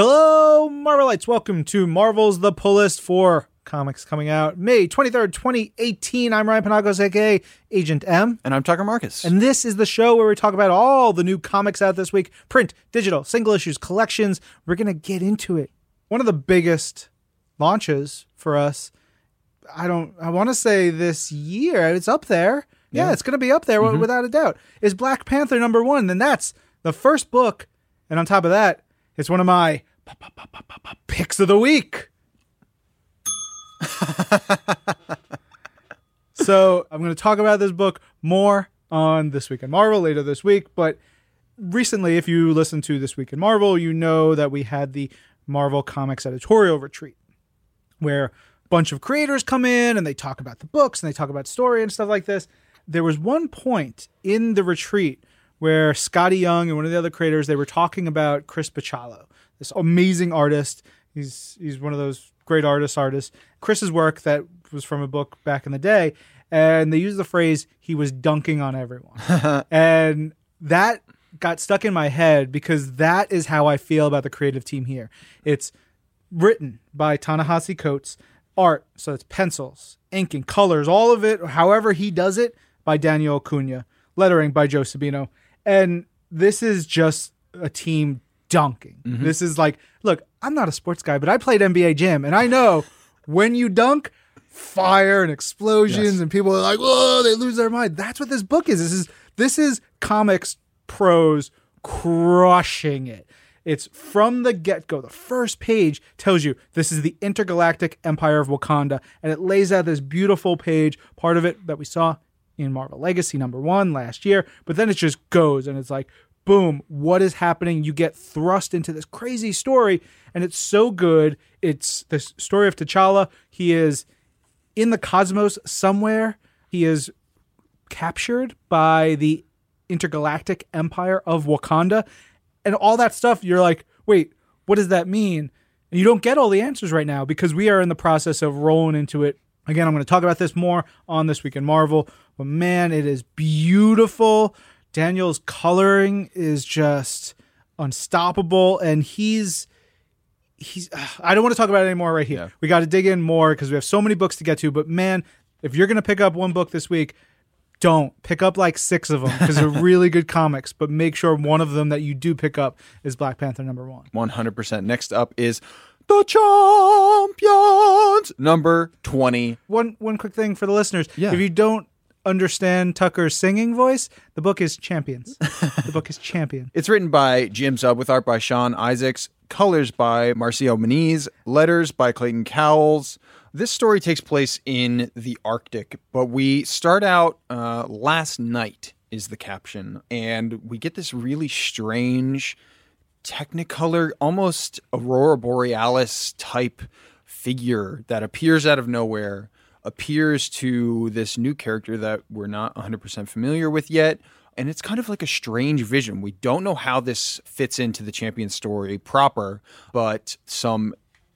Hello, Marvelites. Welcome to Marvel's The Pull List for comics coming out May 23rd, 2018. I'm Ryan Penagos, aka Agent M. And I'm Tucker Marcus. And this is the show where we talk about all the new comics out this week print, digital, single issues, collections. We're going to get into it. One of the biggest launches for us, I don't, I want to say this year, it's up there. Yeah, Yeah. it's going to be up there Mm-hmm. without a doubt, is Black Panther number one. And that's the first book. And on top of that, it's one of my picks of the week. so I'm going to talk about this book more on This Week in Marvel later this week. But recently, if you listen to This Week in Marvel, you know that we had the Marvel Comics editorial retreat where a bunch of creators come in and they talk about the books and they talk about story and stuff like this. There was one point in the retreat where Skottie Young and one of the other creators they were talking about Chris Bachalo, this amazing artist. He's he's one of those great artists artists. Chris's work that was from a book back in the day, and they used the phrase he was dunking on everyone. and that got stuck in my head because that is how I feel about the creative team here. It's written by Ta-Nehisi Coates, art, so it's pencils, ink, and colors, all of it, however he does it, by Daniel Acuna, lettering by Joe Sabino. And this is just a team dunking. Mm-hmm. This is like, look, I'm not a sports guy, but I played NBA Jam, and I know when you dunk, fire and explosions, Yes. and people are like, "Whoa!" They lose their mind. That's what this book is. This is this is comics pros crushing it. It's from the get go. The first page tells you this is the intergalactic empire of Wakanda, and it lays out this beautiful page, part of it that we saw in Marvel Legacy number one last year. But then it just goes and it's like, boom, what is happening? You get thrust into this crazy story, and it's so good. It's the story of T'Challa. He is in the cosmos somewhere. He is captured by the intergalactic empire of Wakanda and all that stuff. You're like, wait, what does that mean? And you don't get all the answers right now because we are in the process of rolling into it. Again, I'm going to talk about this more on This Week in Marvel, but man, it is beautiful. Daniel's coloring is just unstoppable, and he's he's I don't want to talk about it anymore right here. Yeah. We got to dig in more because we have so many books to get to. But man, if you're gonna pick up one book this week, don't pick up like six of them because they're really good comics. But make sure one of them that you do pick up is Black Panther number one. 100%. Next up is The Champions, number 20. One one quick thing for the listeners: Yeah. if you don't understand Tucker's singing voice, the book is Champions. the book is Champion. It's written by Jim Zub with art by Sean Izaakse, colors by Marcio Menyz, letters by Clayton Cowles. This story takes place in the Arctic, but we start out uh, last night, is the caption, and we get this really strange technicolor, almost aurora borealis type figure that appears out of nowhere, appears to this new character that we're not 100% familiar with yet. And it's kind of like a strange vision. We don't know how this fits into the champion story proper, but some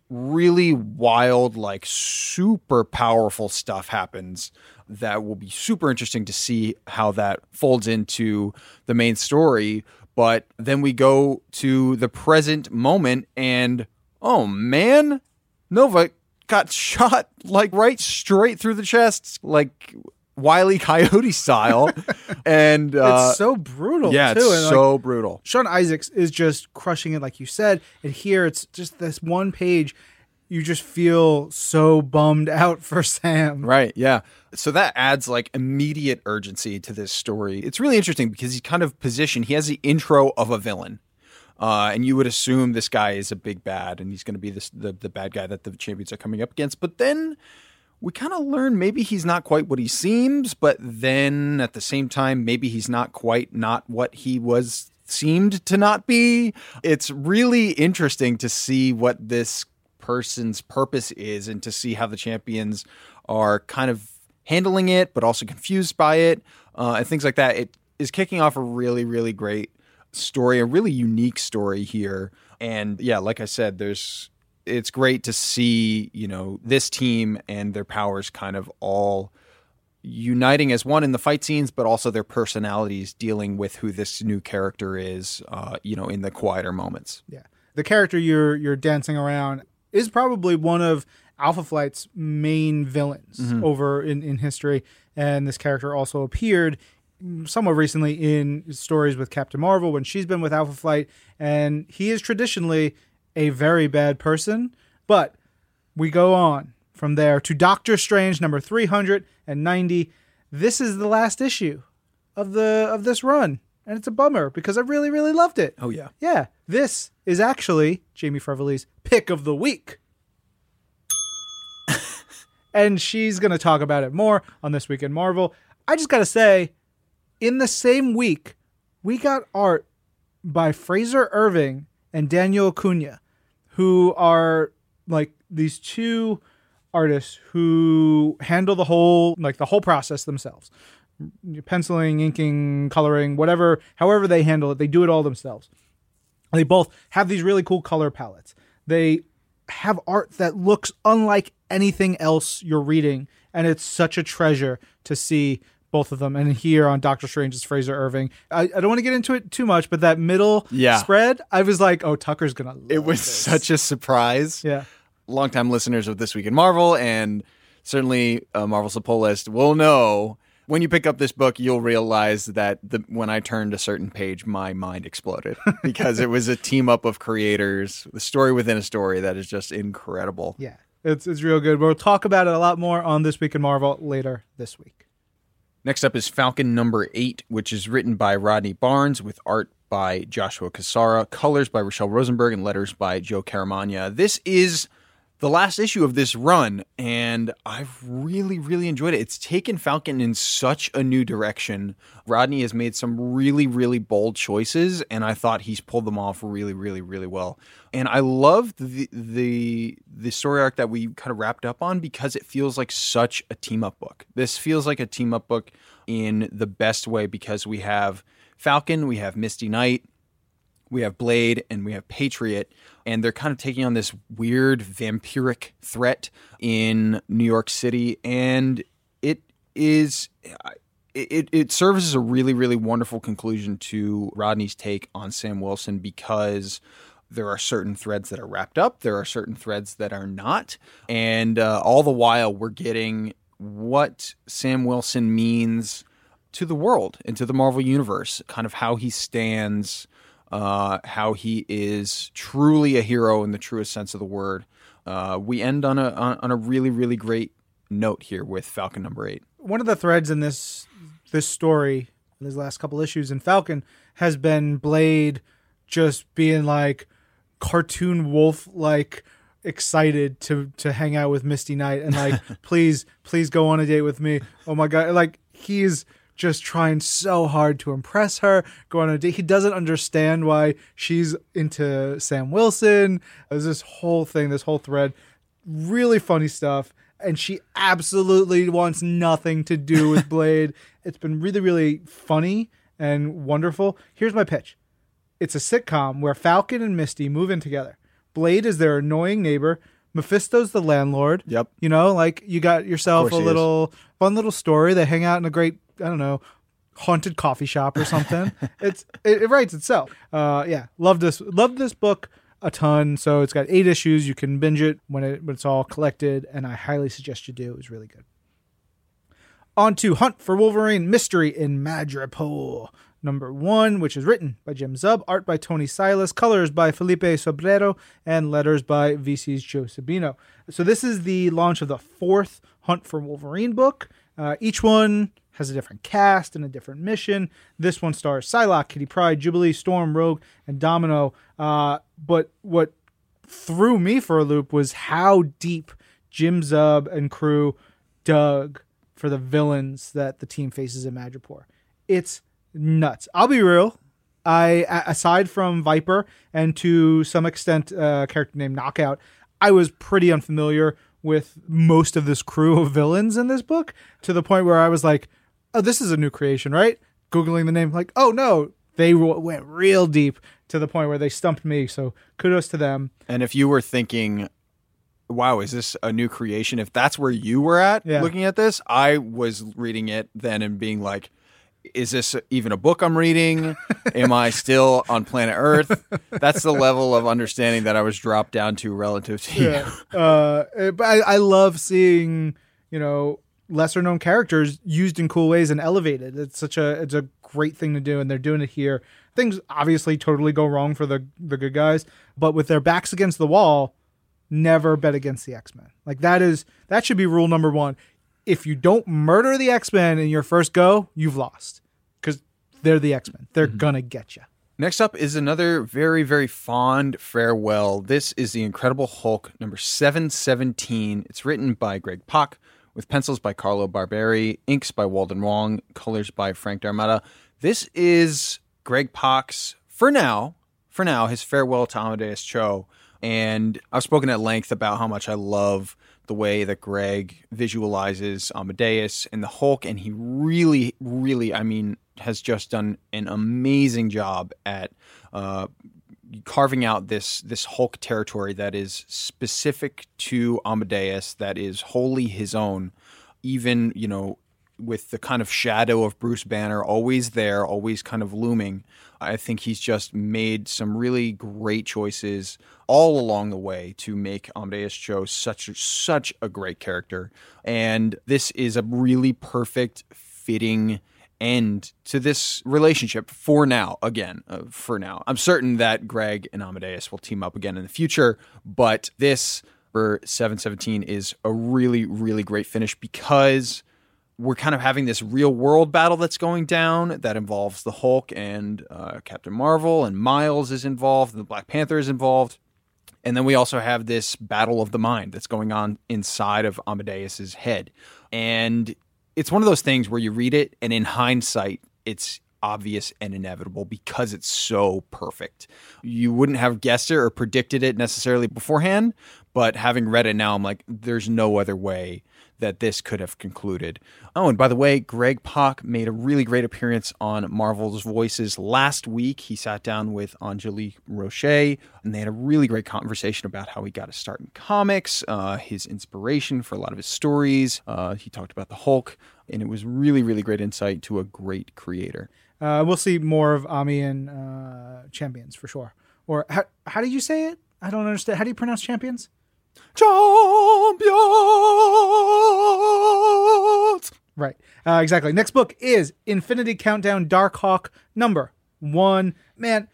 really wild, like super powerful stuff happens that will be super interesting to see how that folds into the main story. But then we go to the present moment, and oh man, Nova got shot like right straight through the chest, like Wiley Coyote style. and uh, it's so brutal. yeah, too. it's and, like, so brutal. Sean Izaakse is just crushing it, like you said. And here it's just this one page. You just feel so bummed out for Sam. Right. Yeah. So that adds like immediate urgency to this story. It's really interesting because he's kind of positioned, he has the intro of a villain. Uh, and you would assume this guy is a big bad and he's going to be this, the, the bad guy that the champions are coming up against. But then we kind of learn maybe he's not quite what he seems, but then at the same time, maybe he's not quite not what he was seemed to not be. It's really interesting to see what this person's purpose is and to see how the champions are kind of handling it, but also confused by it uh, and things like that. It is kicking off a really, really great story, a really unique story here. And yeah, like I said, there's it's great to see you know this team and their powers kind of all uniting as one in the fight scenes, but also their personalities dealing with who this new character is, uh, you know, in the quieter moments. Yeah. the character you're you're dancing around is probably one of Alpha Flight's main villains mm-hmm. over in, in history. And this character also appeared somewhat recently in stories with Captain Marvel when she's been with Alpha Flight. And he is traditionally a very bad person. But we go on from there to Doctor Strange number 390. This is the last issue of the of this run. And it's a bummer because I really, really loved it. Oh yeah. Yeah, this is actually Jamie Frevele's pick of the week. and she's going to talk about it more on This Week in Marvel. I just got to say, in the same week, we got art by Frazer Irving and Daniel Acuna, who are like these two artists who handle the whole like the whole process themselves penciling inking coloring whatever however they handle it they do it all themselves they both have these really cool color palettes. They have art that looks unlike anything else you're reading, and it's such a treasure to see both of them. And here on Doctor Strange's Frazer Irving, I, I don't want to get into it too much, but that middle Yeah. spread, I was like, oh, Tucker's gonna. Love It was this. such a surprise. yeah. longtime listeners of This Week in Marvel and certainly uh, Pull List will know when you pick up this book, you'll realize that the, when I turned a certain page, my mind exploded because it was a team up of creators, the story within a story that is just incredible. Yeah, it's it's real good. We'll talk about it a lot more on this week in Marvel later this week. Next up is Falcon number eight, which is written by Rodney Barnes with art by Joshua Cassara, colors by Rachelle Rosenberg, and letters by Joe Caramagna. This is the last issue of this run, and I've really, really enjoyed it. It's taken Falcon in such a new direction. Rodney has made some really, really bold choices, and I thought he's pulled them off really, really, really well. And I loved the the the story arc that we kind of wrapped up on because it feels like such a team up book. This feels like a team up book in the best way because we have Falcon, we have Misty Knight, we have Blade and we have Patriot, and they're kind of taking on this weird vampiric threat in New York City, and it is it it serves as a really really wonderful conclusion to Rodney's take on Sam Wilson because there are certain threads that are wrapped up, there are certain threads that are not, and uh, all the while we're getting what Sam Wilson means to the world and to the Marvel universe, kind of how he stands uh, how he is truly a hero in the truest sense of the word. Uh, we end on a on, on a really really great note here with Falcon number eight. one of the threads in this this story, in these last couple issues in Falcon, has been Blade just being like cartoon wolf like excited to to hang out with Misty Knight and like please please go on a date with me. Oh my god, like he's just trying so hard to impress her, going on a date. He doesn't understand why she's into Sam Wilson. There's this whole thing, this whole thread, really funny stuff. And she absolutely wants nothing to do with Blade. it's been really, really funny and wonderful. Here's my pitch it's a sitcom where Falcon and Misty move in together. Blade is their annoying neighbor. Mephisto's the landlord. Yep. You know, like you got yourself a little fun little story. They hang out in a great, I don't know, haunted coffee shop or something. it's it, it writes itself. Uh, yeah, love this. Love this book a ton. So it's got eight issues. You can binge it when it when it's all collected, and I highly suggest you do. It was really good. On to Hunt for Wolverine Mystery in Madripoor, number one, which is written by Jim Zub, art by Thony Silas, colors by Felipe Sobreiro, and letters by VC's Joe Sabino. So this is the launch of the fourth Hunt for Wolverine book. Uh, each one has a different cast and a different mission. This one stars Psylocke, Kitty Pryde, Jubilee, Storm, Rogue, and Domino. Uh, but what threw me for a loop was how deep Jim Zub and crew dug for the villains that the team faces in Madripoor. It's nuts. I'll be real. I aside from Viper and to some extent uh, a character named Knockout, I was pretty unfamiliar with most of this crew of villains in this book to the point where I was like, "Oh, this is a new creation, right?" Googling the name, like, "Oh no, they w- went real deep to the point where they stumped me." So kudos to them. And if you were thinking, wow, is this a new creation? If that's where you were at Yeah. looking at this, I was reading it then and being like, is this even a book I'm reading? Am I still on planet Earth? That's the level of understanding that I was dropped down to relative to you. Yeah. uh, but I, I love seeing you know lesser known characters used in cool ways and elevated. It's such a it's a great thing to do, and they're doing it here. Things obviously totally go wrong for the the good guys, but with their backs against the wall, never bet against the X Men. Like that is that should be rule number one. If you don't murder the X Men in your first go, you've lost because they're the X Men. They're mm-hmm. gonna get you. Next up is another very, very fond farewell. This is The Incredible Hulk number 717. It's written by Greg Pak with pencils by Carlo Barberi, inks by Walden Wong, colors by Frank D'Armata. This is Greg Pak's, for now, for now, his farewell to Amadeus Cho. And I've spoken at length about how much I love the way that Greg visualizes Amadeus and the Hulk, and he really, really, I mean, has just done an amazing job at uh, carving out this this Hulk territory that is specific to Amadeus, that is wholly his own. Even you know, with the kind of shadow of Bruce Banner always there, always kind of looming. I think he's just made some really great choices all along the way to make Amadeus Cho such such a great character, and this is a really perfect fitting end to this relationship for now. Again, uh, for now, I'm certain that Greg and Amadeus will team up again in the future, but this for 717 is a really really great finish because we're kind of having this real world battle that's going down that involves the Hulk and uh, Captain Marvel, and Miles is involved, and the Black Panther is involved. And then we also have this battle of the mind that's going on inside of Amadeus's head. And it's one of those things where you read it, and in hindsight, it's obvious and inevitable because it's so perfect. You wouldn't have guessed it or predicted it necessarily beforehand, but having read it now, I'm like, there's no other way that this could have concluded. Oh, and by the way, Greg Pak made a really great appearance on Marvel's Voices last week. He sat down with Angelique Roche, and they had a really great conversation about how he got to start in comics, uh, his inspiration for a lot of his stories. Uh, he talked about the Hulk, and it was really, really great insight to a great creator. Uh, we'll see more of Ami and uh, Champions for sure. Or how, how do you say it? I don't understand. How do you pronounce Champions? Champions! Right. Uh, exactly. Next book is Infinity Countdown Dark Hawk number one. Man,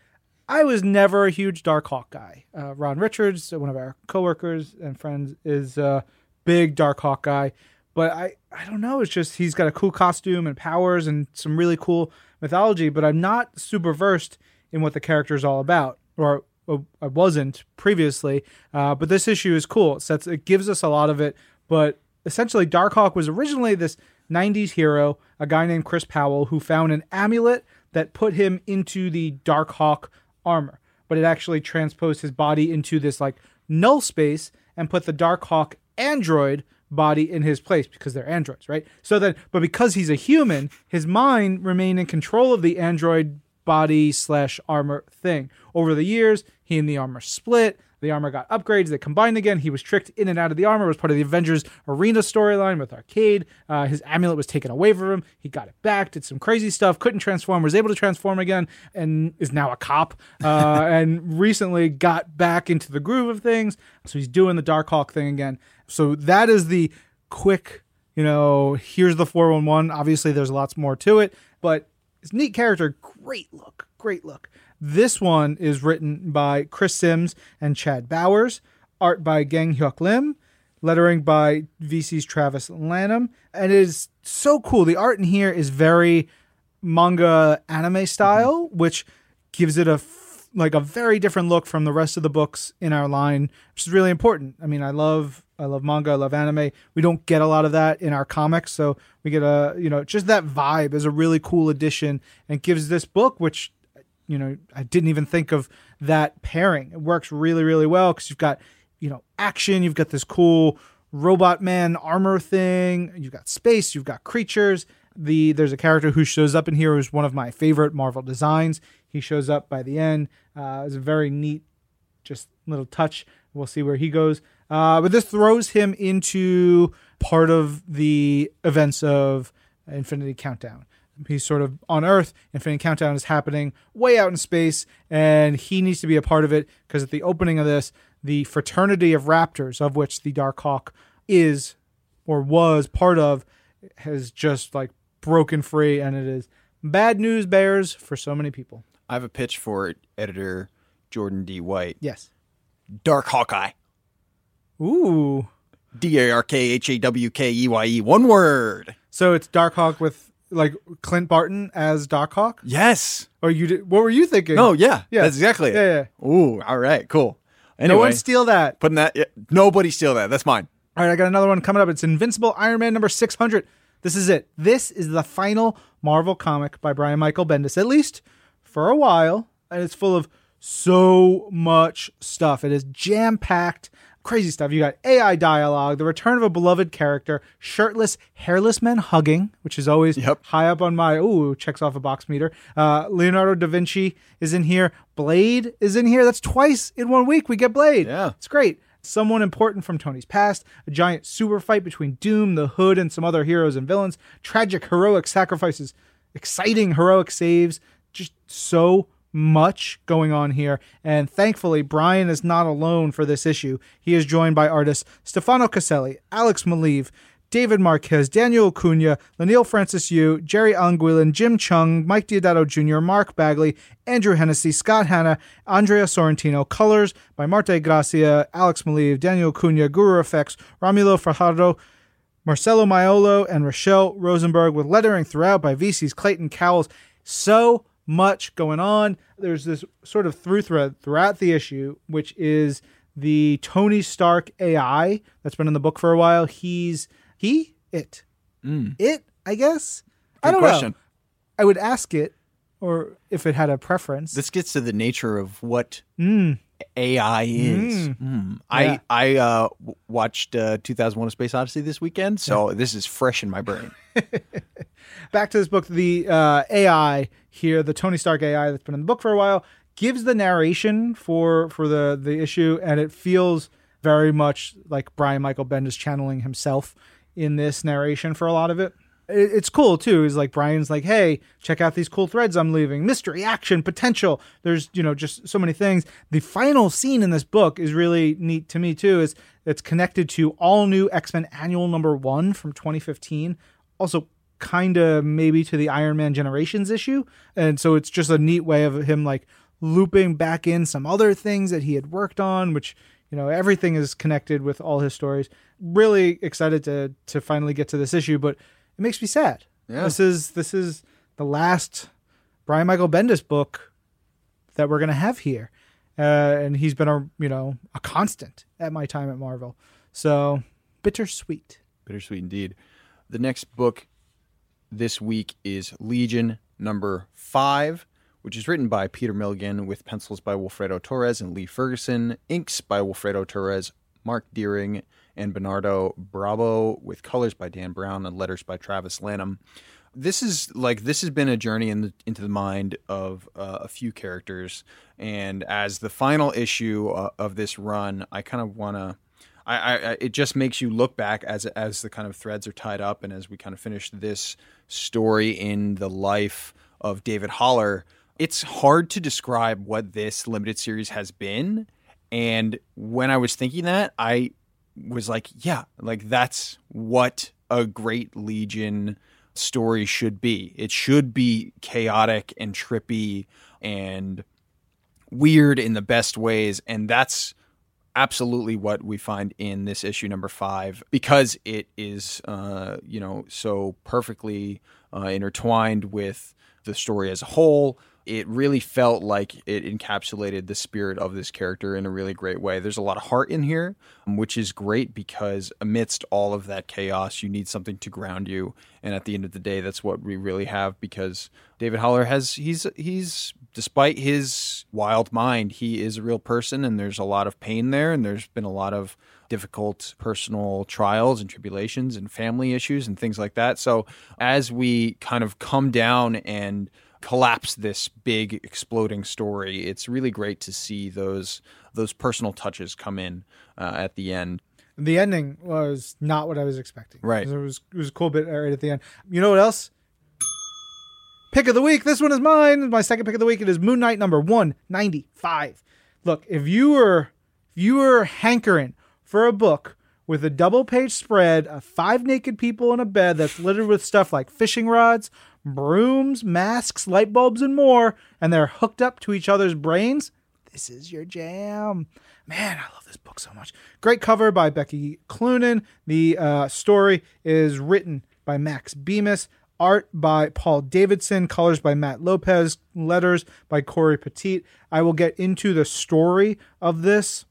I was never a huge Dark Hawk guy. Uh, Ron Richards, one of our coworkers and friends, is a big Dark Hawk guy. But I, I don't know. It's just he's got a cool costume and powers and some really cool mythology. But I'm not super versed in what the character is all about, or I wasn't previously. Uh, but this issue is cool. It sets it gives us a lot of it. But essentially, Darkhawk was originally this 90s hero, a guy named Chris Powell, who found an amulet that put him into the Darkhawk armor. But it actually transposed his body into this like null space and put the Darkhawk android body in his place because they're androids, right? So then, but because he's a human, his mind remained in control of the android body slash armor thing. Over the years, he and the armor split. The armor got upgrades. They combined again. He was tricked in and out of the armor. It was part of the Avengers Arena storyline with Arcade. Uh, his amulet was taken away from him. He got it back. Did some crazy stuff. Couldn't transform. Was able to transform again, and is now a cop. Uh, and recently got back into the groove of things. So he's doing the Darkhawk thing again. So that is the quick. You know, here's the 411. Obviously, there's lots more to it, but it's neat character. Great look. Great look. This one is written by Chris Sims and Chad Bowers, art by Gang Hyuk Lim, lettering by VC's Travis Lanham, and it is so cool. The art in here is very manga anime style, mm-hmm. which gives it a f- like a very different look from the rest of the books in our line, which is really important. I mean, I love I love manga, I love anime. We don't get a lot of that in our comics, so we get a you know just that vibe is a really cool addition and gives this book, which you know, I didn't even think of that pairing. It works really, really well because you've got, you know, action, you've got this cool robot man armor thing, you've got space, you've got creatures. The there's a character who shows up in here who's one of my favorite Marvel designs. He shows up by the end. Uh, it's a very neat, just little touch. We'll see where he goes. Uh, but this throws him into part of the events of Infinity Countdown. He's sort of on Earth. Infinity Countdown is happening way out in space, and he needs to be a part of it because at the opening of this, the fraternity of raptors, of which the Dark Hawk is or was part of, has just like broken free, and it is bad news bears for so many people. I have a pitch for editor Jordan D. White. Yes. Dark Hawkeye. Ooh. D A R K H A W K E Y E. One word. So it's Dark Hawk with like Clint Barton as Doc Hawk, Yes. or you did? What were you thinking? No, yeah. Yeah. That's exactly it. Yeah, yeah. Ooh, all right, cool. Anyway, No one steal that. putting that. Yeah, nobody steal that. That's mine. All right, I got another one coming up. It's Invincible Iron Man number 600. This is it. This is the final Marvel comic by Brian Michael Bendis, at least for a while. And it's full of so much stuff. It is jam packed, crazy stuff. You got AI dialogue, the return of a beloved character, shirtless, hairless men hugging, which is always Yep. high up on my, ooh, checks off a box meter. Uh, Leonardo da Vinci is in here. Blade is in here. That's twice in one week we get Blade. Yeah. It's great. Someone important from Tony's past, a giant super fight between Doom, the Hood, and some other heroes and villains, tragic heroic sacrifices, exciting heroic saves, just so much going on here. And thankfully, Brian is not alone for this issue. He is joined by artists Stefano Caselli, Alex Maleev, David Marquez, Daniel Acuna, Leinil Francis Yu, Jerry Anguilin, Jim Cheung, Mike Deodato Jr., Mark Bagley, Andrew Hennessy, Scott Hanna, Andrea Sorrentino, Colors by Marte Gracia, Alex Maleev, Daniel Acuna, Guru Effects, Romulo Fajardo, Marcelo Maiolo, and Rachelle Rosenberg, with lettering throughout by VC's Clayton Cowles. So much going on. There's this sort of through thread throughout the issue, which is the Tony Stark AI that's been in the book for a while. He's he it mm. it I guess. I don't question. know. I would ask it, or if it had a preference. This gets to the nature of what mm. AI is. Mm. Yeah. I I uh, watched uh, 2001: A Space Odyssey this weekend, so this is fresh in my brain. back to this book, the uh, AI here, the Tony Stark AI that's been in the book for a while, gives the narration for for the the issue, and it feels very much like Brian Michael Bendis channeling himself in this narration for a lot of it. It- It's cool too. Is like Brian's like, hey, check out these cool threads I'm leaving. Mystery, action, potential. There's you know just so many things. The final scene in this book is really neat to me too. Is it's connected to all new X Men Annual Number One from 2015. Also kind of maybe to the Iron Man Generations issue. And so it's just a neat way of him like looping back in some other things that he had worked on, which, you know, everything is connected with all his stories. Really excited to to finally get to this issue, but it makes me sad. Yeah. This is this is the last Brian Michael Bendis book that we're gonna have here. Uh, and he's been a you know a constant at my time at Marvel. So bittersweet. Bittersweet indeed. The next book this week is Legion number five, which is written by Peter Milligan with pencils by Wilfredo Torres and Lee Ferguson, inks by Wilfredo Torres, Mark Deering, and Bernardo Bravo, with colors by Dan Brown and letters by Travis Lanham. This is like this has been a journey in the, into the mind of uh, a few characters, and as the final issue uh, of this run, I kind of want to I, I, it just makes you look back as as the kind of threads are tied up, and as we kind of finish this story in the life of David Haller. It's hard to describe what this limited series has been, and when I was thinking that, I was like, yeah, like that's what a great Legion story should be. It should be chaotic and trippy and weird in the best ways, and that's absolutely what we find in this issue number five because it is uh, you know so perfectly uh, intertwined with the story as a whole it really felt like it encapsulated the spirit of this character in a really great way. There's a lot of heart in here um, which is great because amidst all of that chaos you need something to ground you. And at the end of the day that's what we really have because david haller has he's he's despite his wild mind he is a real person and there's a lot of pain there and there's been a lot of difficult personal trials and tribulations and family issues and things like that. So as we kind of come down and collapse this big exploding story it's really great to see those those personal touches come in uh, at the end The ending was not what I was expecting. Right. It was it was a cool bit right at the end. You know what else? pick of the week. This one is mine. My second pick of the week. It is Moon Knight number 195. Look, if you were if you were hankering for a book with a double page spread of five naked people in a bed that's littered with stuff like fishing rods, brooms, masks, light bulbs, and more, and they're hooked up to each other's brains, this is your jam. Man, I love this book so much. Great cover by Becky Cloonan. The uh, story is written by Max Bemis. Art by Paul Davidson, colors by Matt Lopez, letters by Cory Petit. I will get into the story of this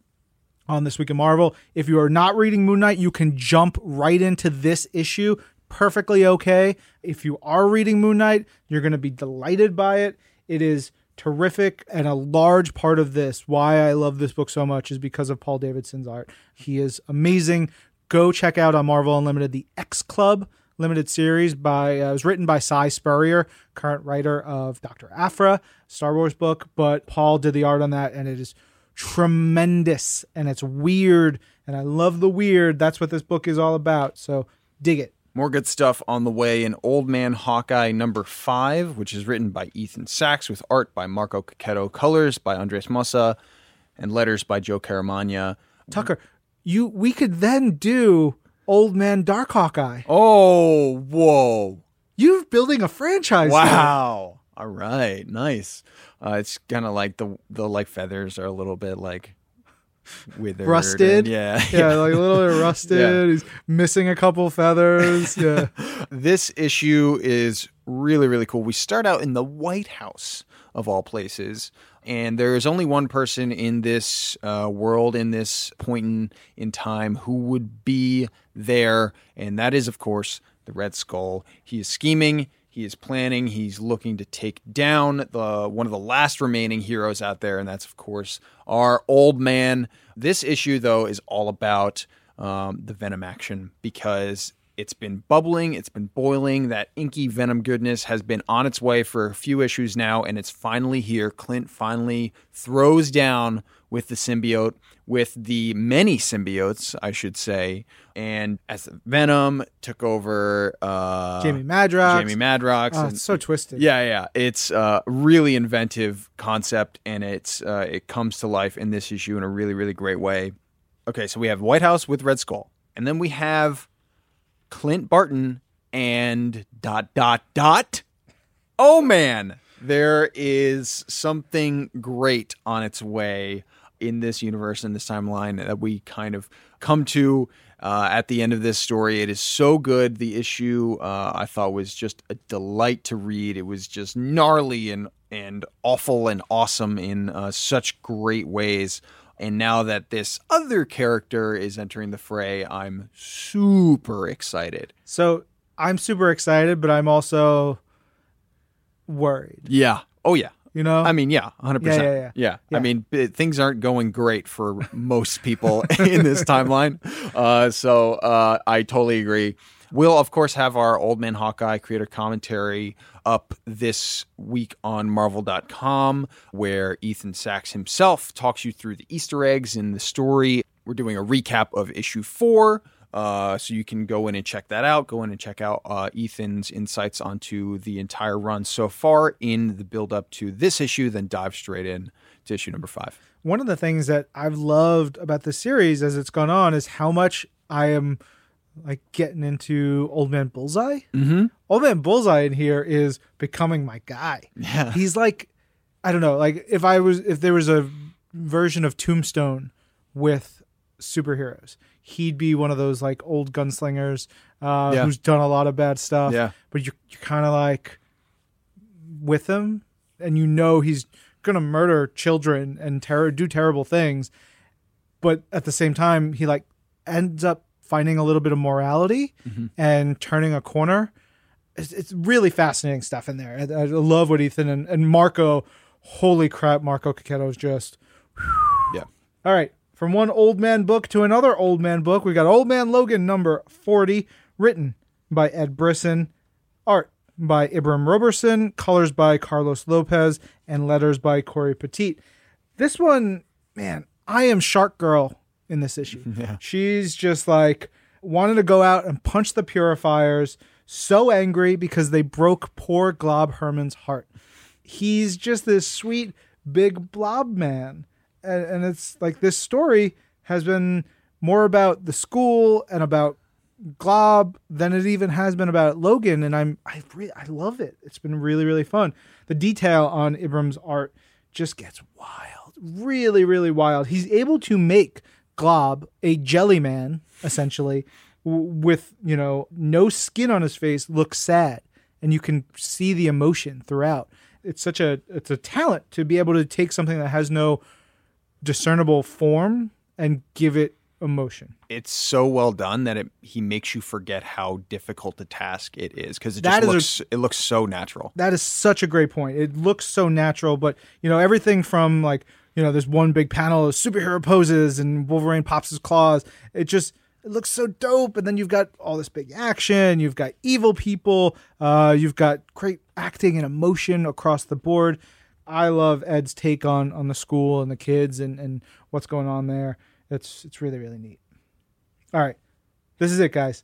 on This Week in Marvel. If you are not reading Moon Knight, you can jump right into this issue. Perfectly okay. If you are reading Moon Knight, you're going to be delighted by it. It is terrific and a large part of this why I love this book so much is because of Paul Davidson's art. He is amazing. Go check out on Marvel Unlimited the X Club limited series by uh, it was written by Si Spurrier, current writer of Dr. Aphra, Star Wars book, but Paul did the art on that and it is tremendous and it's weird and I love the weird. That's what this book is all about. So dig it. More good stuff on the way in Old Man Hawkeye number five, which is written by Ethan Sacks with art by Marco Checchetto, colors by Andres Mossa, and letters by Joe Caramagna. Tucker, you we could then do Old Man Dark Hawkeye. Oh, whoa. You're building a franchise. here. Wow. All right. Nice. Uh, it's kind of like the the like feathers are a little bit like withered. Rusted? and- yeah. Yeah, like a little bit rusted. Yeah. He's missing a couple feathers. Yeah. this issue is really, really cool. We start out in the White House, of all places. And there is only one person in this uh, world, in this point in, in time, who would be there. And that is, of course, the Red Skull. He is scheming. He is planning. He's looking to take down the one of the last remaining heroes out there, and that's of course our old man. This issue, though, is all about um, the Venom action because it's been bubbling, it's been boiling. That inky Venom goodness has been on its way for a few issues now, and it's finally here. Clint finally throws down with the symbiote, with the many symbiotes, I should say. And as Venom took over uh, Jamie Madrox. Jamie Madrox, Oh, and- it's so twisted. yeah, yeah, it's a really inventive concept, and it's uh, it comes to life in this issue in a really, really great way. Okay, so we have White House with Red Skull, and then we have Clint Barton and dot dot dot. Oh man, there is something great on its way in this universe in this timeline that we kind of come to uh, at the end of this story. It is so good. The issue uh, I thought was just a delight to read. It was just gnarly and and awful and awesome in uh, such great ways. And now that this other character is entering the fray, I'm super excited. So I'm super excited, but I'm also worried. Yeah. Oh yeah. You know? I mean, yeah, 100%. Yeah, yeah, yeah. Yeah. Yeah. I mean, b- things aren't going great for most people in this timeline. Uh, so uh, I totally agree. We'll, of course, have our Old Man Hawkeye creator commentary up this week on Marvel.com, where Ethan Sacks himself talks you through the Easter eggs in the story. We're doing a recap of issue four. Uh, so you can go in and check that out. Go in and check out uh, Ethan's insights onto the entire run so far in the build up to this issue, then dive straight in to issue number five. one of the things that I've loved about the series as it's gone on is how much I am like getting into Old Man Bullseye. Mm-hmm. Old Man Bullseye in here is becoming my guy. Yeah. He's like, I don't know, like if I was if there was a version of Tombstone with superheroes, he'd be one of those like old gunslingers uh, Yeah. who's done a lot of bad stuff. Yeah. but you're you're kind of like with him, and you know he's gonna murder children and terror do terrible things, but at the same time he like ends up finding a little bit of morality mm-hmm. and turning a corner. It's, it's really fascinating stuff in there. I, I love what Ethan and, and Marco. Holy crap, Marco Checchetto is just Yeah. all right. From one old man book to another old man book, we got Old Man Logan number 40, written by Ed Brisson, art by Ibraim Roberson, colors by Carlos Lopez, and letters by Cory Petit. This one, man, I am Shark Girl in this issue. Yeah. She's just like wanted to go out and punch the purifiers so angry because they broke poor Glob Herman's heart. He's just this sweet big blob man. And, and it's like this story has been more about the school and about Glob than it even has been about Logan, and I'm I re- I love it. It's been really really fun. The detail on Ibraim's art just gets wild, really really wild. He's able to make Glob a jelly man essentially, w- with you know no skin on his face, looks sad, and you can see the emotion throughout. It's such a it's a talent to be able to take something that has no discernible form and give it emotion. It's so well done that it he makes you forget how difficult the task it is because it That just is a- looks it looks so natural. That is such a great point. It looks so natural, but you know everything from like you know there's one big panel of superhero poses and Wolverine pops his claws. It just it looks so dope, and then you've got all this big action. You've got evil people. Uh, you've got great acting and emotion across the board. I love Ed's take on on the school and the kids and and what's going on there. It's it's really really neat. All right, this is it, guys.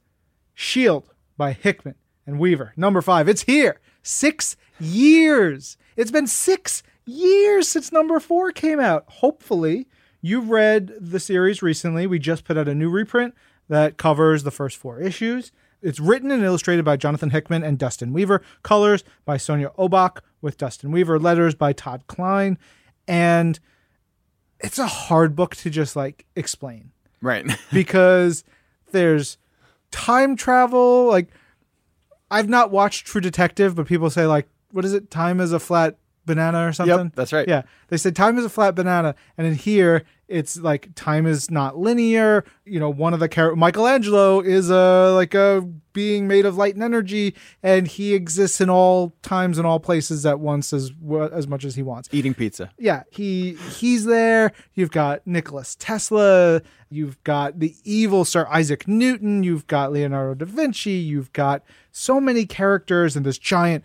Shield by Hickman and Weaver. Number five. It's here. Six years. It's been six years since number four came out. Hopefully, you've read the series recently. We just put out a new reprint that covers the first four issues. It's written and illustrated by Jonathan Hickman and Dustin Weaver. Colors by Sonia Oback with Dustin Weaver. Letters by Todd Klein. And it's a hard book to just like explain Right. because there's time travel. Like, I've not watched True Detective, but people say like, what is it? Time is a flat banana or something. yep, that's right. Yeah, they said time is a flat banana, and in here it's like time is not linear. You know, one of the characters, Michelangelo is a like a being made of light and energy, and he exists in all times and all places at once as as much as he wants Eating pizza. yeah, he he's there. You've got Nicholas Tesla. You've got the evil Sir Isaac Newton. You've got Leonardo da Vinci. You've got so many characters and this giant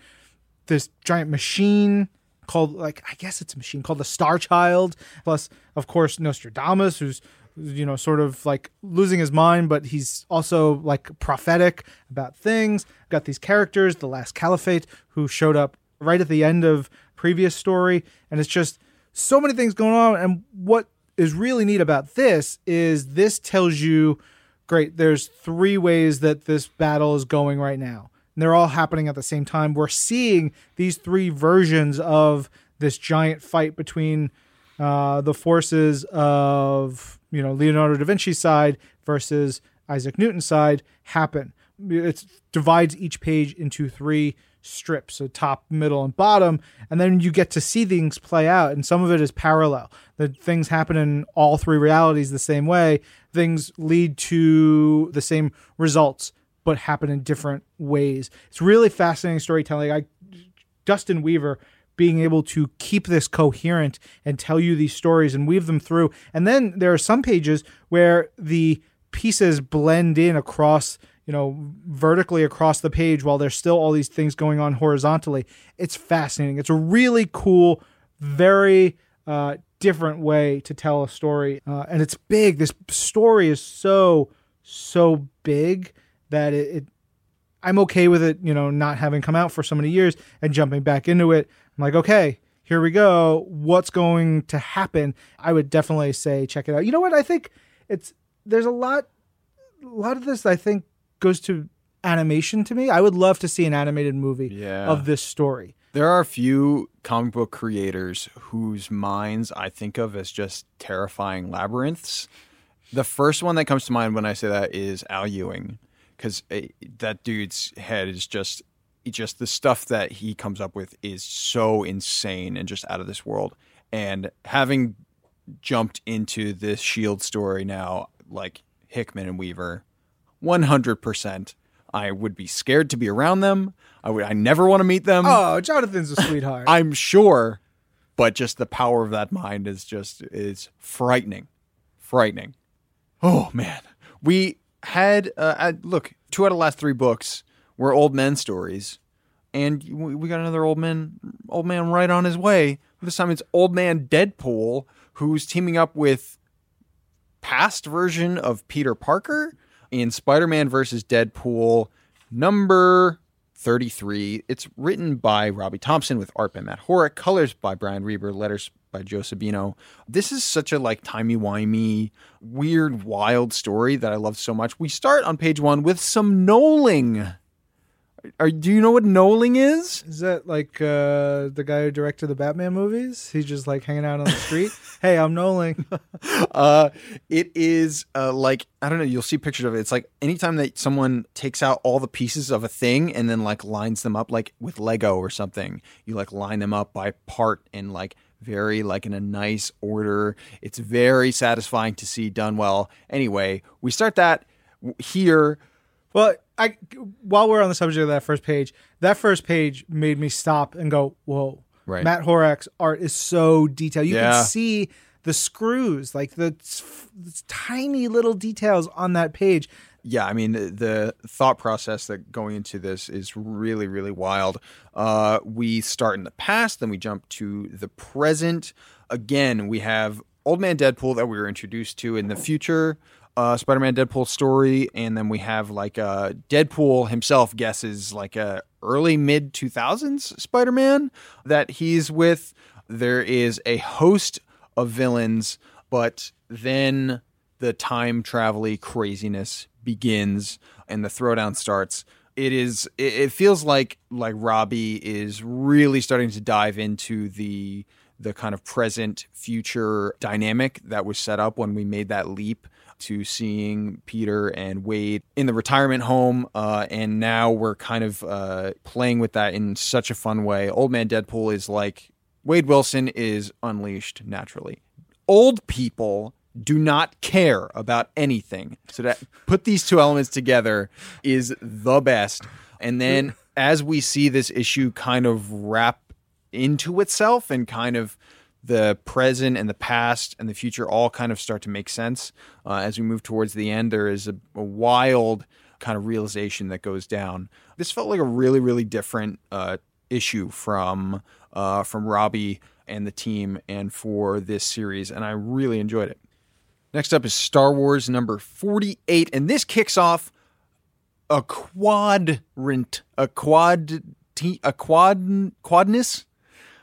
this giant machine called like I guess it's a machine called the Star Child. Plus, of course, Nostradamus, who's you know sort of like losing his mind, but he's also like prophetic about things. Got these characters, the Last Caliphate, who showed up right at the end of previous story, and it's just so many things going on. And what is really neat about this is this tells you, great. There's three ways that this battle is going right now and they're all happening at the same time. We're seeing these three versions of this giant fight between uh, the forces of you know Leonardo da Vinci's side versus Isaac Newton's side happen. It divides each page into three strips, so top, middle, and bottom, and then you get to see things play out. And some of it is parallel. The things happen in all three realities the same way. Things lead to the same results but happen in different ways. It's really fascinating storytelling. I Dustin Weaver being able to keep this coherent and tell you these stories and weave them through. And then there are some pages where the pieces blend in across, you know, vertically across the page while there's still all these things going on horizontally. It's fascinating. It's a really cool, very uh, different way to tell a story. Uh, and it's big. This story is so, so big that it, it I'm okay with it, you know, not having come out for so many years and jumping back into it. I'm like, okay, here we go. What's going to happen? I would definitely say check it out. You know what? I think it's there's a lot a lot of this I think goes to animation to me. I would love to see an animated movie Yeah. of this story. There are a few comic book creators whose minds I think of as just terrifying labyrinths. The first one that comes to mind when I say that is Al Ewing, because eh, that dude's head is just, just the stuff that he comes up with is so insane and just out of this world. And having jumped into this Shield story now, like Hickman and Weaver, one hundred percent. I would be scared to be around them. I would. I never want to meet them. Oh, Jonathan's a sweetheart. I'm sure, but just the power of that mind is just is frightening, frightening. Oh man, we had uh, uh, look two out of the last three books were old men stories, and we we got another old man old man right on his way. This time it's old man Deadpool who's teaming up with past version of Peter Parker in Spider-Man versus Deadpool number 33. It's written by Robbie Thompson with art by Matt Horak, colors by Brian Reber, letters by Joe Sabino. This is such a like timey-wimey, weird, wild story that I love so much. We start on page one with some knolling. Are, do you know what knolling is? Is that like uh, the guy who directed the Batman movies? He's just like hanging out on the street. hey, I'm Nolan. uh, it is uh, like I don't know. You'll see pictures of it. It's like anytime that someone takes out all the pieces of a thing and then like lines them up, like with Lego or something. You like line them up by part and like very like in a nice order. It's very satisfying to see done well. Anyway, we start that here. Well, I while we're on the subject of that first page, that first page made me stop and go, "Whoa!" Right. Matt Horak's art is so detailed. You Yeah. can see the screws, like the, the tiny little details on that page. Yeah, I mean, the, thought process that going into this is really, really wild. Uh, we start in the past, then we jump to the present. Again, we have Old Man Deadpool that we were introduced to in the future. Uh, Spider-Man Deadpool story, and then we have like uh, Deadpool himself guesses like a early mid 2000s Spider-Man that he's with. There is a host of villains, but then the time travel craziness begins and the throwdown starts. It is it, feels like like Robbie is really starting to dive into the the kind of present future dynamic that was set up when we made that leap to seeing Peter and Wade in the retirement home. Uh, and now we're kind of uh, playing with that in such a fun way. Old Man Deadpool is like Wade Wilson is unleashed naturally. Old people do not care about anything. So that put these two elements together is the best. And then as we see this issue kind of wrap into itself and kind of the present and the past and the future all kind of start to make sense uh, as we move towards the end there is a, a wild kind of realization that goes down this felt like a really really different uh, issue from uh, from robbie and the team and for this series and i really enjoyed it next up is star wars number 48 and this kicks off a quadrant a quad a quad quadness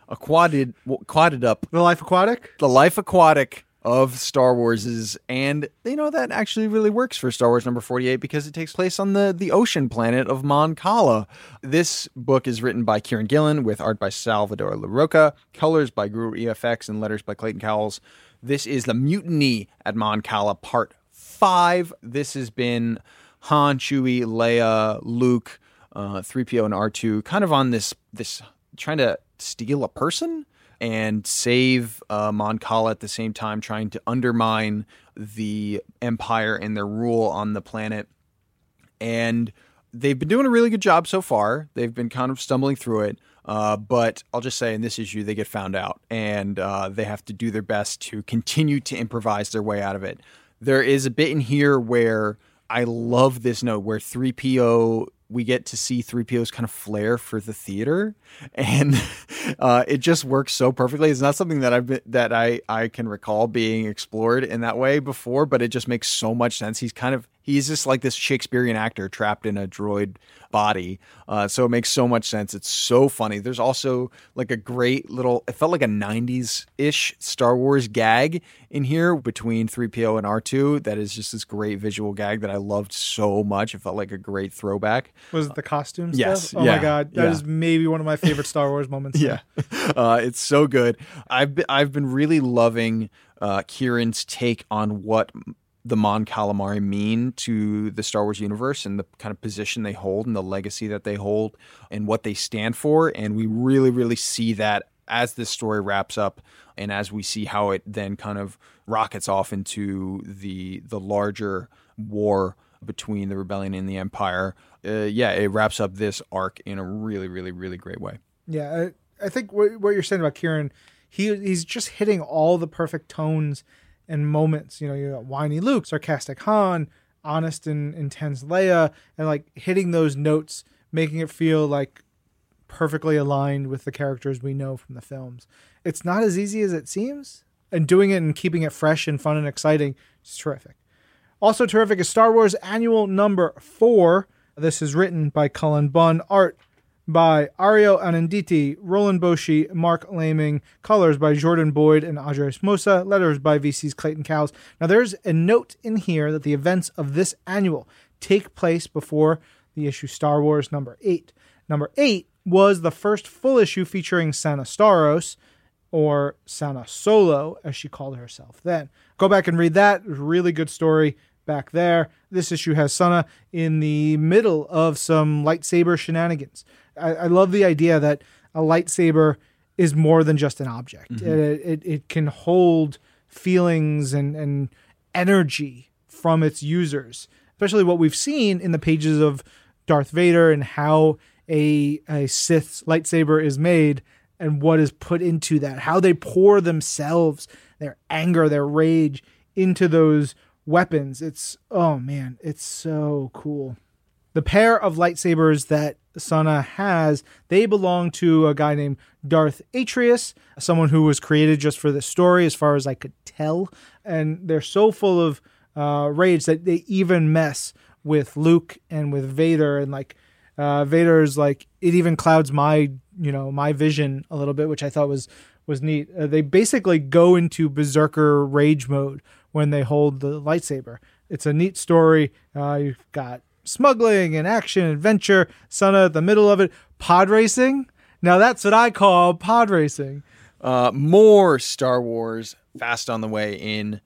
a quadded quadded up The Life Aquatic. the life aquatic of Star Wars is and you know that actually really works for Star Wars number 48 because it takes place on the the ocean planet of Mon Cala. This book is written by Kieron Gillen with art by Salvador Larroca, colors by Guru EFX and letters by Clayton Cowles. This is the Mutiny at Mon Cala part 5. This has been Han, Chewie, Leia, Luke, uh, 3PO and R2 kind of on this this trying to steal a person and save uh, Mon Cala at the same time, trying to undermine the Empire and their rule on the planet. And they've been doing a really good job so far. They've been kind of stumbling through it. Uh, but I'll just say in this issue, they get found out and uh, they have to do their best to continue to improvise their way out of it. There is a bit in here where I love this note where 3PO we get to see 3PO's kind of flair for the theater and uh, it just works so perfectly. It's not something that I've been, that I I can recall being explored in that way before, but it just makes so much sense. He's kind of he's just like this Shakespearean actor trapped in a droid body. Uh, so it makes so much sense. It's so funny. There's also like a great little, it felt like a 90s ish Star Wars gag in here between 3PO and R2 that is just this great visual gag that I loved so much. It felt like a great throwback. Was it the costume Yes, stuff? Oh yeah, my god, that is yeah. maybe one of my favorite Star Wars moments. Yeah, uh, it's so good. I've been, I've been really loving uh, Kieron's take on what the Mon Calamari mean to the Star Wars universe and the kind of position they hold and the legacy that they hold and what they stand for. And we really, really see that as this story wraps up and as we see how it then kind of rockets off into the the larger war between the rebellion and the empire. Uh, yeah, it wraps up this arc in a really, really, really great way. Yeah, I, I think what, what you're saying about Kieron, he he's just hitting all the perfect tones and moments. You know, you got whiny Luke, sarcastic Han, honest and intense Leia, and like hitting those notes, making it feel like perfectly aligned with the characters we know from the films. It's not as easy as it seems, and doing it and keeping it fresh and fun and exciting is terrific. Also terrific is Star Wars Annual Number Four. This is written by Cullen Bunn, art by Ario Anindito, Roland Boschi, Marc Laming, colors by Jordan Boyd and Andres Mossa, letters by VC's Clayton Cowles. Now, there's a note in here that the events of this annual take place before the issue Star Wars number eight. Number eight was the first full issue featuring Sana Starros, or Sana Solo, as she called herself then. Go back and read that. Really good story back there. This issue has Sana in the middle of some lightsaber shenanigans. I, I love the idea that a lightsaber is more than just an object. Mm-hmm. It, it, it can hold feelings and, and energy from its users, especially what we've seen in the pages of Darth Vader and how a, a Sith's lightsaber is made and what is put into that, how they pour themselves, their anger, their rage into those weapons. It's, oh man, it's so cool. The pair of lightsabers that Sana has, they belong to a guy named Darth Atrius, someone who was created just for this story, as far as I could tell. And they're so full of uh, rage that they even mess with Luke and with Vader. And like, uh, Vader's like, it even clouds my, you know, my vision a little bit, which I thought was was neat. Uh, they basically go into berserker rage mode when they hold the lightsaber. It's a neat story. Uh, you've got smuggling and action, adventure, Sana at the middle of it, pod racing. Now that's what I call pod racing. Uh, more Star Wars fast on the way in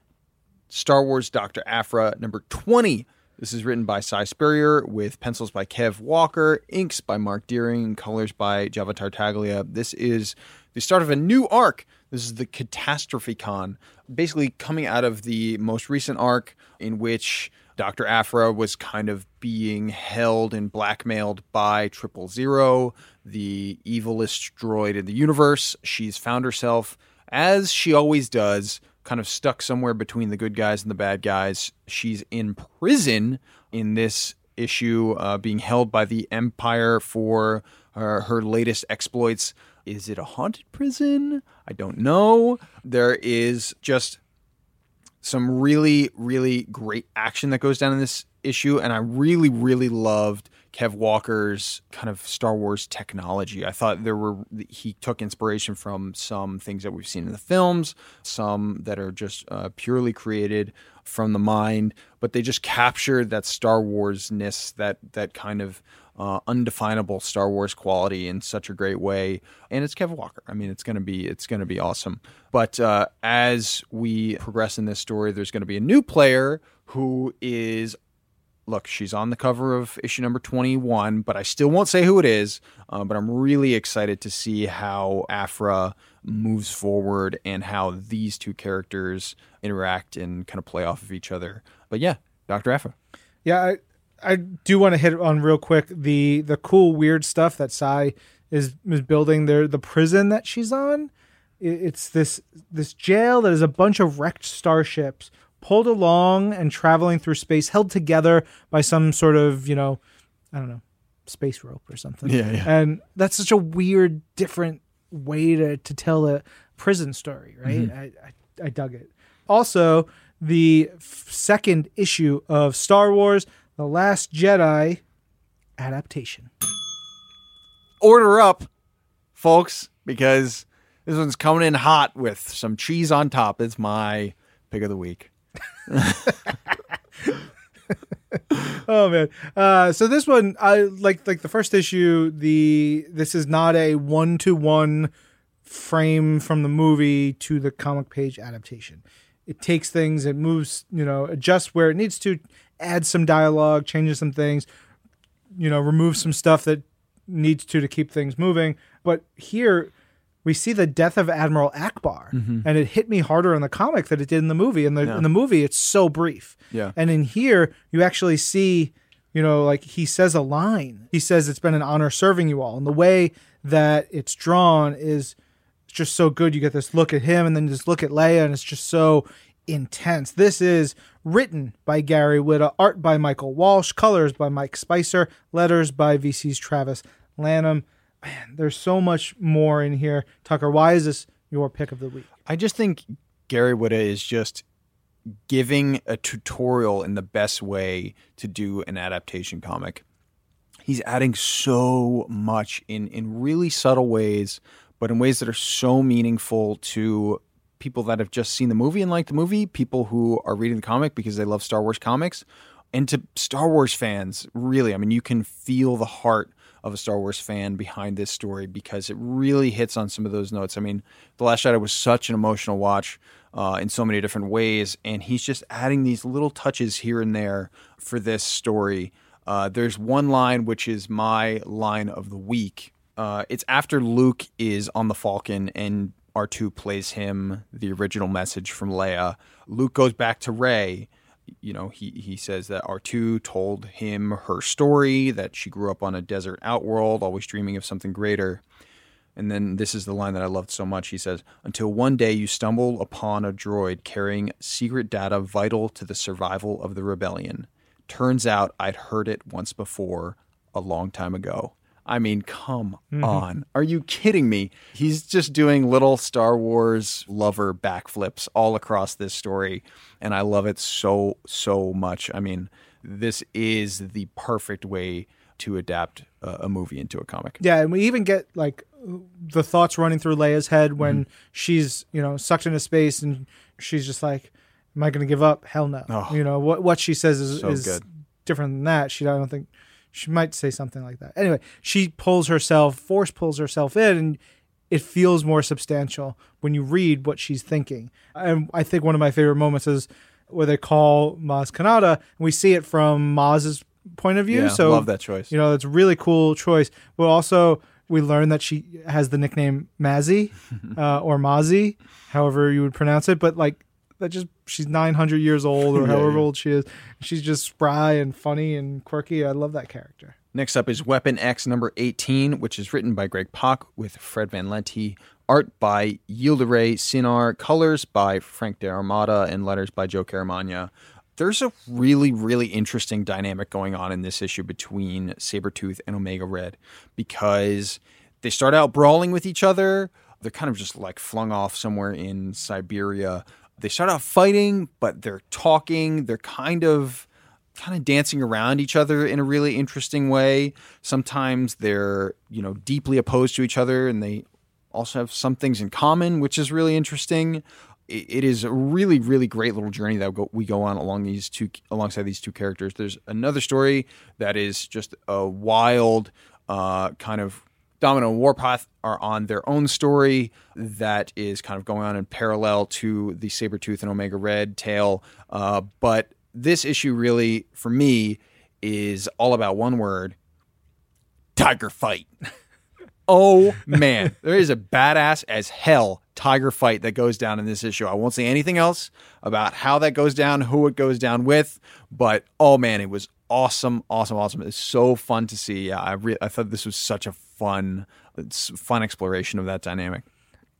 Star Wars Dr. Aphra number 20. This is written by Si Spurrier with pencils by Kev Walker, inks by Marc Deering, colors by Java Tartaglia. This is the start of a new arc. This is the Catastrophe Con, basically coming out of the most recent arc in which Dr. Aphra was kind of being held and blackmailed by Triple Zero, the evilest droid in the universe. She's found herself, as she always does, kind of stuck somewhere between the good guys and the bad guys. She's in prison in this issue, uh, being held by the Empire for uh, her latest exploits. Is it a haunted prison? I don't know. There is just some really, really great action that goes down in this issue, and I really, really loved Kev Walker's kind of Star Wars technology. I thought there were he took inspiration from some things that we've seen in the films, some that are just uh, purely created from the mind, but they just captured that Star Wars ness, that that kind of uh, undefinable Star Wars quality in such a great way. And it's Kev Walker. I mean, it's gonna be it's gonna be awesome. But uh, as we progress in this story, there's going to be a new player who is look, she's on the cover of issue number 21, but I still won't say who it is. Uh, but I'm really excited to see how Aphra moves forward and how these two characters interact and kind of play off of each other. But yeah, Dr. Aphra. Yeah, I, do want to hit on real quick the the cool weird stuff that Si is is building there the prison that she's on. It's this this jail that is a bunch of wrecked starships pulled along and traveling through space, held together by some sort of you know, I don't know, space rope or something. Yeah, yeah. And that's such a weird, different way to to tell a prison story, right? Mm-hmm. I, I I dug it. Also, the f- second issue of Star Wars: The Last Jedi adaptation. Order up, folks, because this one's coming in hot with some cheese on top. It's my pick of the week. Oh man! Uh, so this one, I like like the first issue. The this is not a one to one frame from the movie to the comic page adaptation. It takes things, it moves, you know, adjusts where it needs to, adds some dialogue, changes some things, you know, removes some stuff that needs to to keep things moving. But here we see the death of Admiral Ackbar, mm-hmm. and it hit me harder in the comic than it did in the movie. In the Yeah. in the movie, it's so brief. Yeah. And in here, you actually see, you know, like he says a line. He says, It's been an honor serving you all. And the way that it's drawn is just so good. You get this look at him and then just look at Leia, and it's just so intense. This is written by Gary Whitta, art by Michael Walsh, colors by Mike Spicer, letters by VC's Travis Lanham. Man, there's so much more in here. Tucker, why is this your pick of the week? I just think Gary Whitta is just giving a tutorial in the best way to do an adaptation comic. he's adding so much in in really subtle ways, but in ways that are so meaningful to people that have just seen the movie and like the movie, people who are reading the comic because they love Star Wars comics, and to Star Wars fans, really. I mean, you can feel the heart of a Star Wars fan behind this story because it really hits on some of those notes. I mean, The Last Jedi was such an emotional watch uh, in so many different ways, and he's just adding these little touches here and there for this story. Uh, there's one line which is my line of the week. Uh, it's after Luke is on the Falcon and R2 plays him the original message from Leia. Luke goes back to Rey you know, he, he says that R2 told him her story, that she grew up on a desert outworld, always dreaming of something greater. And then this is the line that I loved so much. He says, Until one day you stumble upon a droid carrying secret data vital to the survival of the rebellion. Turns out I'd heard it once before, a long time ago. I mean, come mm-hmm. on. Are you kidding me? He's just doing little Star Wars lover backflips all across this story. And I love it so, so much. I mean, this is the perfect way to adapt a, a movie into a comic. Yeah. And we even get like the thoughts running through Leia's head when mm-hmm. she's, you know, sucked into space and she's just like, Am I going to give up? Hell no. Oh, you know, what, what she says is, so is different than that. She, I don't think she might say something like that. Anyway, she pulls herself, force pulls herself in, and it feels more substantial when you read what she's thinking. And I think one of my favorite moments is where they call Maz Kanata, and we see it from Maz's point of view. Yeah, so love that choice. You know, it's a really cool choice. But also, we learn that she has the nickname Mazzy uh, or Mazi, however you would pronounce it. But like that just she's 900 years old or however yeah. old she is. She's just spry and funny and quirky. I love that character. Next up is Weapon X number 18, which is written by Greg Pak with Fred Van Lente, art by Yildiray Cinar, colors by Frank D'Armata, and letters by Joe Caramagna. There's a really, really interesting dynamic going on in this issue between Sabretooth and Omega Red because they start out brawling with each other. They're kind of just like flung off somewhere in Siberia they start out fighting, but they're talking. They're kind of kind of dancing around each other in a really interesting way. Sometimes they're, you know, deeply opposed to each other and they also have some things in common, which is really interesting. It is a really, really great little journey that we go on along these two, alongside these two characters. There's another story that is just a wild, uh, kind of Domino and Warpath are on their own story that is kind of going on in parallel to the Sabretooth and Omega Red tale. Uh, but this issue really, for me, is all about one word tiger fight. oh man, there is a badass as hell tiger fight that goes down in this issue. I won't say anything else about how that goes down, who it goes down with, but oh man, it was awesome, awesome, awesome. It's so fun to see. Yeah, I re- I thought this was such a fun, it's fun exploration of that dynamic.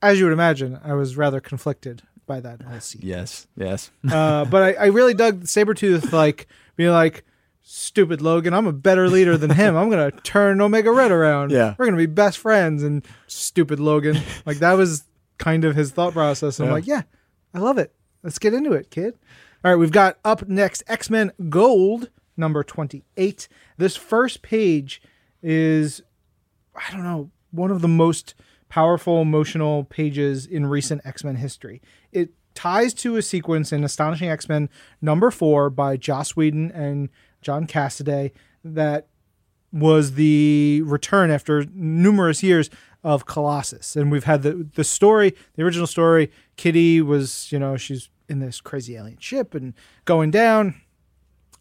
As you would imagine, I was rather conflicted by that whole scene. Yes, yes. uh, but I, I really dug Sabretooth, like, being like, stupid Logan, I'm a better leader than him. I'm going to turn Omega Red around. Yeah. We're going to be best friends. And stupid Logan. Like, that was kind of his thought process. And yeah. I'm like, yeah, I love it. Let's get into it, kid. All right, we've got up next X Men Gold, number 28. This first page is I don't know, one of the most powerful emotional pages in recent X Men history. It ties to a sequence in Astonishing X Men number four by Joss Whedon and John Cassaday that was the return after numerous years of Colossus. And we've had the the story, the original story, Kitty was, you know, she's in this crazy alien ship and going down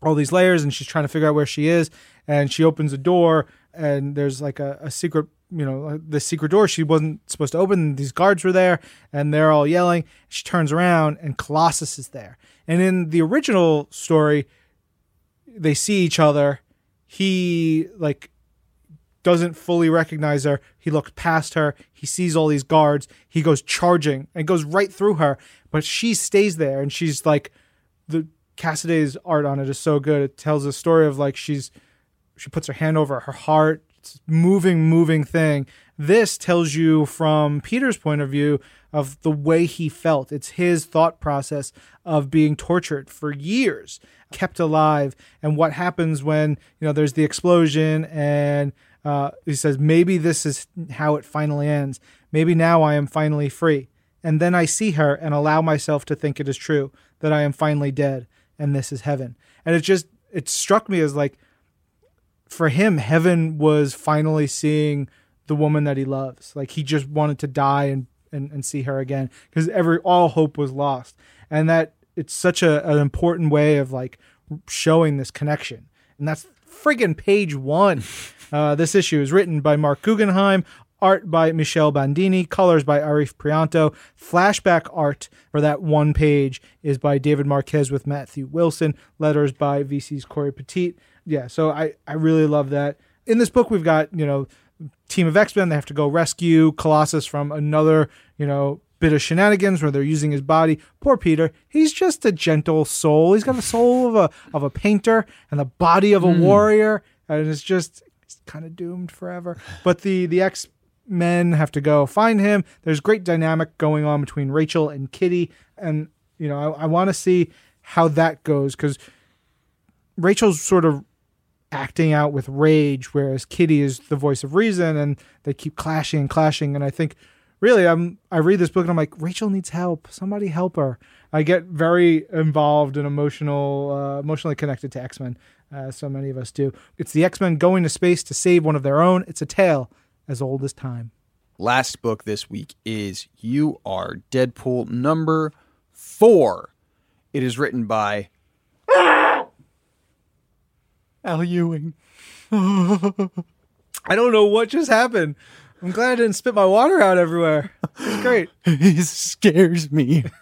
all these layers and she's trying to figure out where she is and she opens a door and there's like a, a secret you know the secret door she wasn't supposed to open these guards were there and they're all yelling. She turns around and colossus is there. And in the original story they see each other. He like doesn't fully recognize her. He looks past her. He sees all these guards. He goes charging and goes right through her but she stays there and she's like the Cassaday's art on it is so good. It tells a story of like she's she puts her hand over her heart moving, moving thing. This tells you from Peter's point of view of the way he felt. It's his thought process of being tortured for years, kept alive, and what happens when you know there's the explosion, and uh, he says maybe this is how it finally ends. Maybe now I am finally free, and then I see her and allow myself to think it is true that I am finally dead, and this is heaven. And it just it struck me as like for him, heaven was finally seeing the woman that he loves. Like he just wanted to die and and, and see her again because every all hope was lost, and that it's such a, an important way of like showing this connection, and that's friggin' page one. Uh, this issue is written by Marc Guggenheim, art by Michele Bandini, colors by Arif Prianto. Flashback art for that one page is by David Marquez with Matthew Wilson. Letters by VC's Cory Petit. Yeah, so I, I really love that. In this book, we've got, you know, team of X-Men. They have to go rescue Colossus from another, you know, bit of shenanigans where they're using his body. Poor Peter. He's just a gentle soul. He's got the soul of a of a painter and the body of a mm. warrior. And it's just kind of doomed forever. But the the X men have to go find him. There's great dynamic going on between Rachel and Kitty, and you know I, I want to see how that goes because Rachel's sort of acting out with rage, whereas Kitty is the voice of reason, and they keep clashing and clashing. And I think really I'm I read this book and I'm like Rachel needs help. Somebody help her. I get very involved and emotional, uh, emotionally connected to X Men, uh, so many of us do. It's the X Men going to space to save one of their own. It's a tale as old as time. Last book this week is You Are Deadpool number four. It is written by Al Ewing. I don't know what just happened. I'm glad I didn't spit my water out everywhere. It's great. he scares me.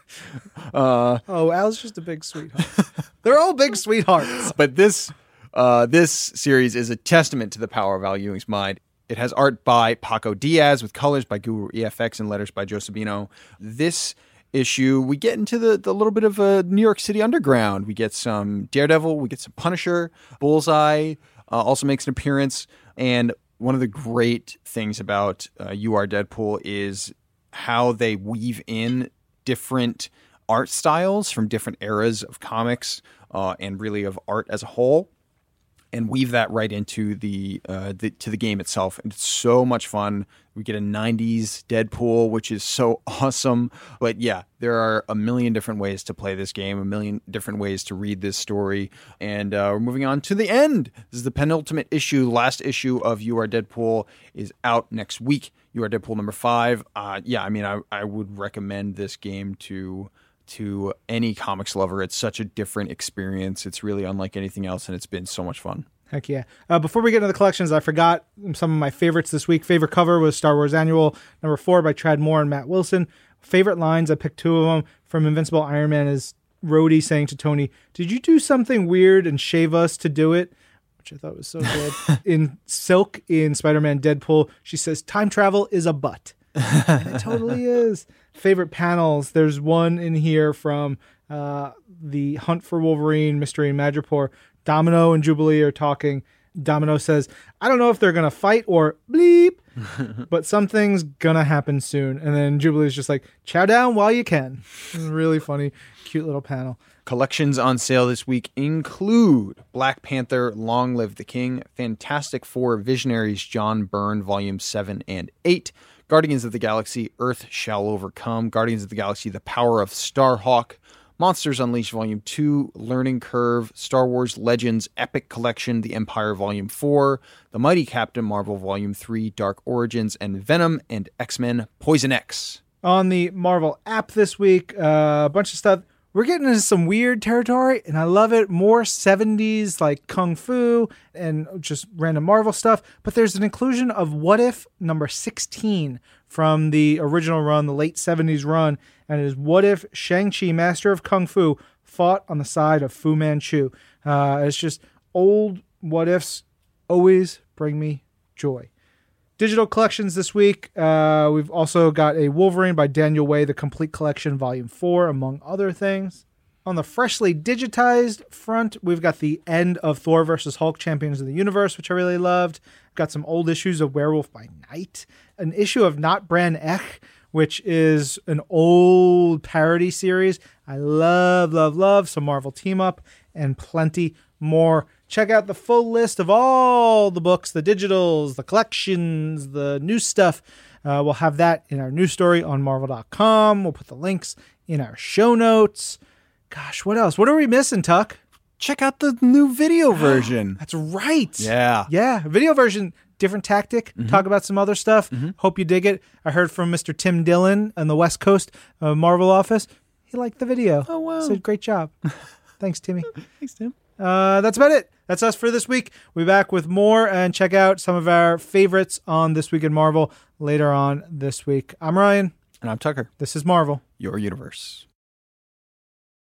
Uh, oh, Al's just a big sweetheart. They're all big sweethearts. But this uh, this series is a testament to the power of Al Ewing's mind. It has art by Paco Diaz with colors by Guru EFX and letters by Joe Sabino. This issue, we get into the, the little bit of a New York City underground. We get some Daredevil, we get some Punisher, Bullseye uh, also makes an appearance. And one of the great things about uh, You Are Deadpool is how they weave in different art styles from different eras of comics uh, and really of art as a whole and weave that right into the, uh, the to the game itself. And it's so much fun. We get a '90s Deadpool, which is so awesome. But yeah, there are a million different ways to play this game, a million different ways to read this story. And uh, we're moving on to the end. This is the penultimate issue, last issue of You Are Deadpool is out next week. You Are Deadpool number five. Uh, yeah, I mean, I, I would recommend this game to to any comics lover. It's such a different experience. It's really unlike anything else, and it's been so much fun. Heck yeah. Uh, before we get into the collections, I forgot some of my favorites this week. Favorite cover was Star Wars Annual number four by Tradd Moore and Matt Wilson. Favorite lines, I picked two of them from Invincible Iron Man is Rhodey saying to Tony, Did you do something weird and shave us to do it? Which I thought was so good. in Silk, in Spider Man Deadpool, she says, Time travel is a butt. it totally is. Favorite panels, there's one in here from uh, the Hunt for Wolverine Mystery in Madripoor Domino and Jubilee are talking. Domino says, I don't know if they're going to fight or bleep, but something's going to happen soon. And then Jubilee's just like, chow down while you can. really funny, cute little panel. Collections on sale this week include Black Panther, Long Live the King, Fantastic Four Visionaries, John Byrne, Volume 7 and 8, Guardians of the Galaxy, Earth Shall Overcome, Guardians of the Galaxy, The Power of Starhawk, Monsters Unleashed Volume 2, Learning Curve, Star Wars Legends Epic Collection, The Empire Volume 4, The Mighty Captain Marvel Volume 3, Dark Origins, and Venom and X Men Poison X. On the Marvel app this week, uh, a bunch of stuff. We're getting into some weird territory, and I love it. More 70s like Kung Fu and just random Marvel stuff. But there's an inclusion of What If number 16 from the original run, the late 70s run and it is what if Shang-Chi, master of Kung Fu, fought on the side of Fu Manchu? Uh, it's just old what ifs always bring me joy. Digital collections this week. Uh, we've also got a Wolverine by Daniel Way, the complete collection, volume four, among other things. On the freshly digitized front, we've got the end of Thor versus Hulk Champions of the Universe, which I really loved. Got some old issues of Werewolf by Night, an issue of Not Brand Echh, which is an old parody series. I love, love, love some Marvel team up and plenty more. Check out the full list of all the books, the digitals, the collections, the new stuff. Uh, we'll have that in our news story on marvel.com. We'll put the links in our show notes. Gosh, what else? What are we missing, Tuck? Check out the new video version. That's right. yeah. Yeah, video version, different tactic. Talk about some other stuff. Hope you dig it. I heard from Mr. Tim Dillon on the West Coast uh, Marvel office. He liked the video. Oh, wow. Said great job. Thanks, Timmy. Thanks, Tim. Uh, that's about it. That's us for this week. We'll be back with more and check out some of our favorites on This Week in Marvel later on this week. I'm Ryan. And I'm Tucker. This is Marvel. Your universe.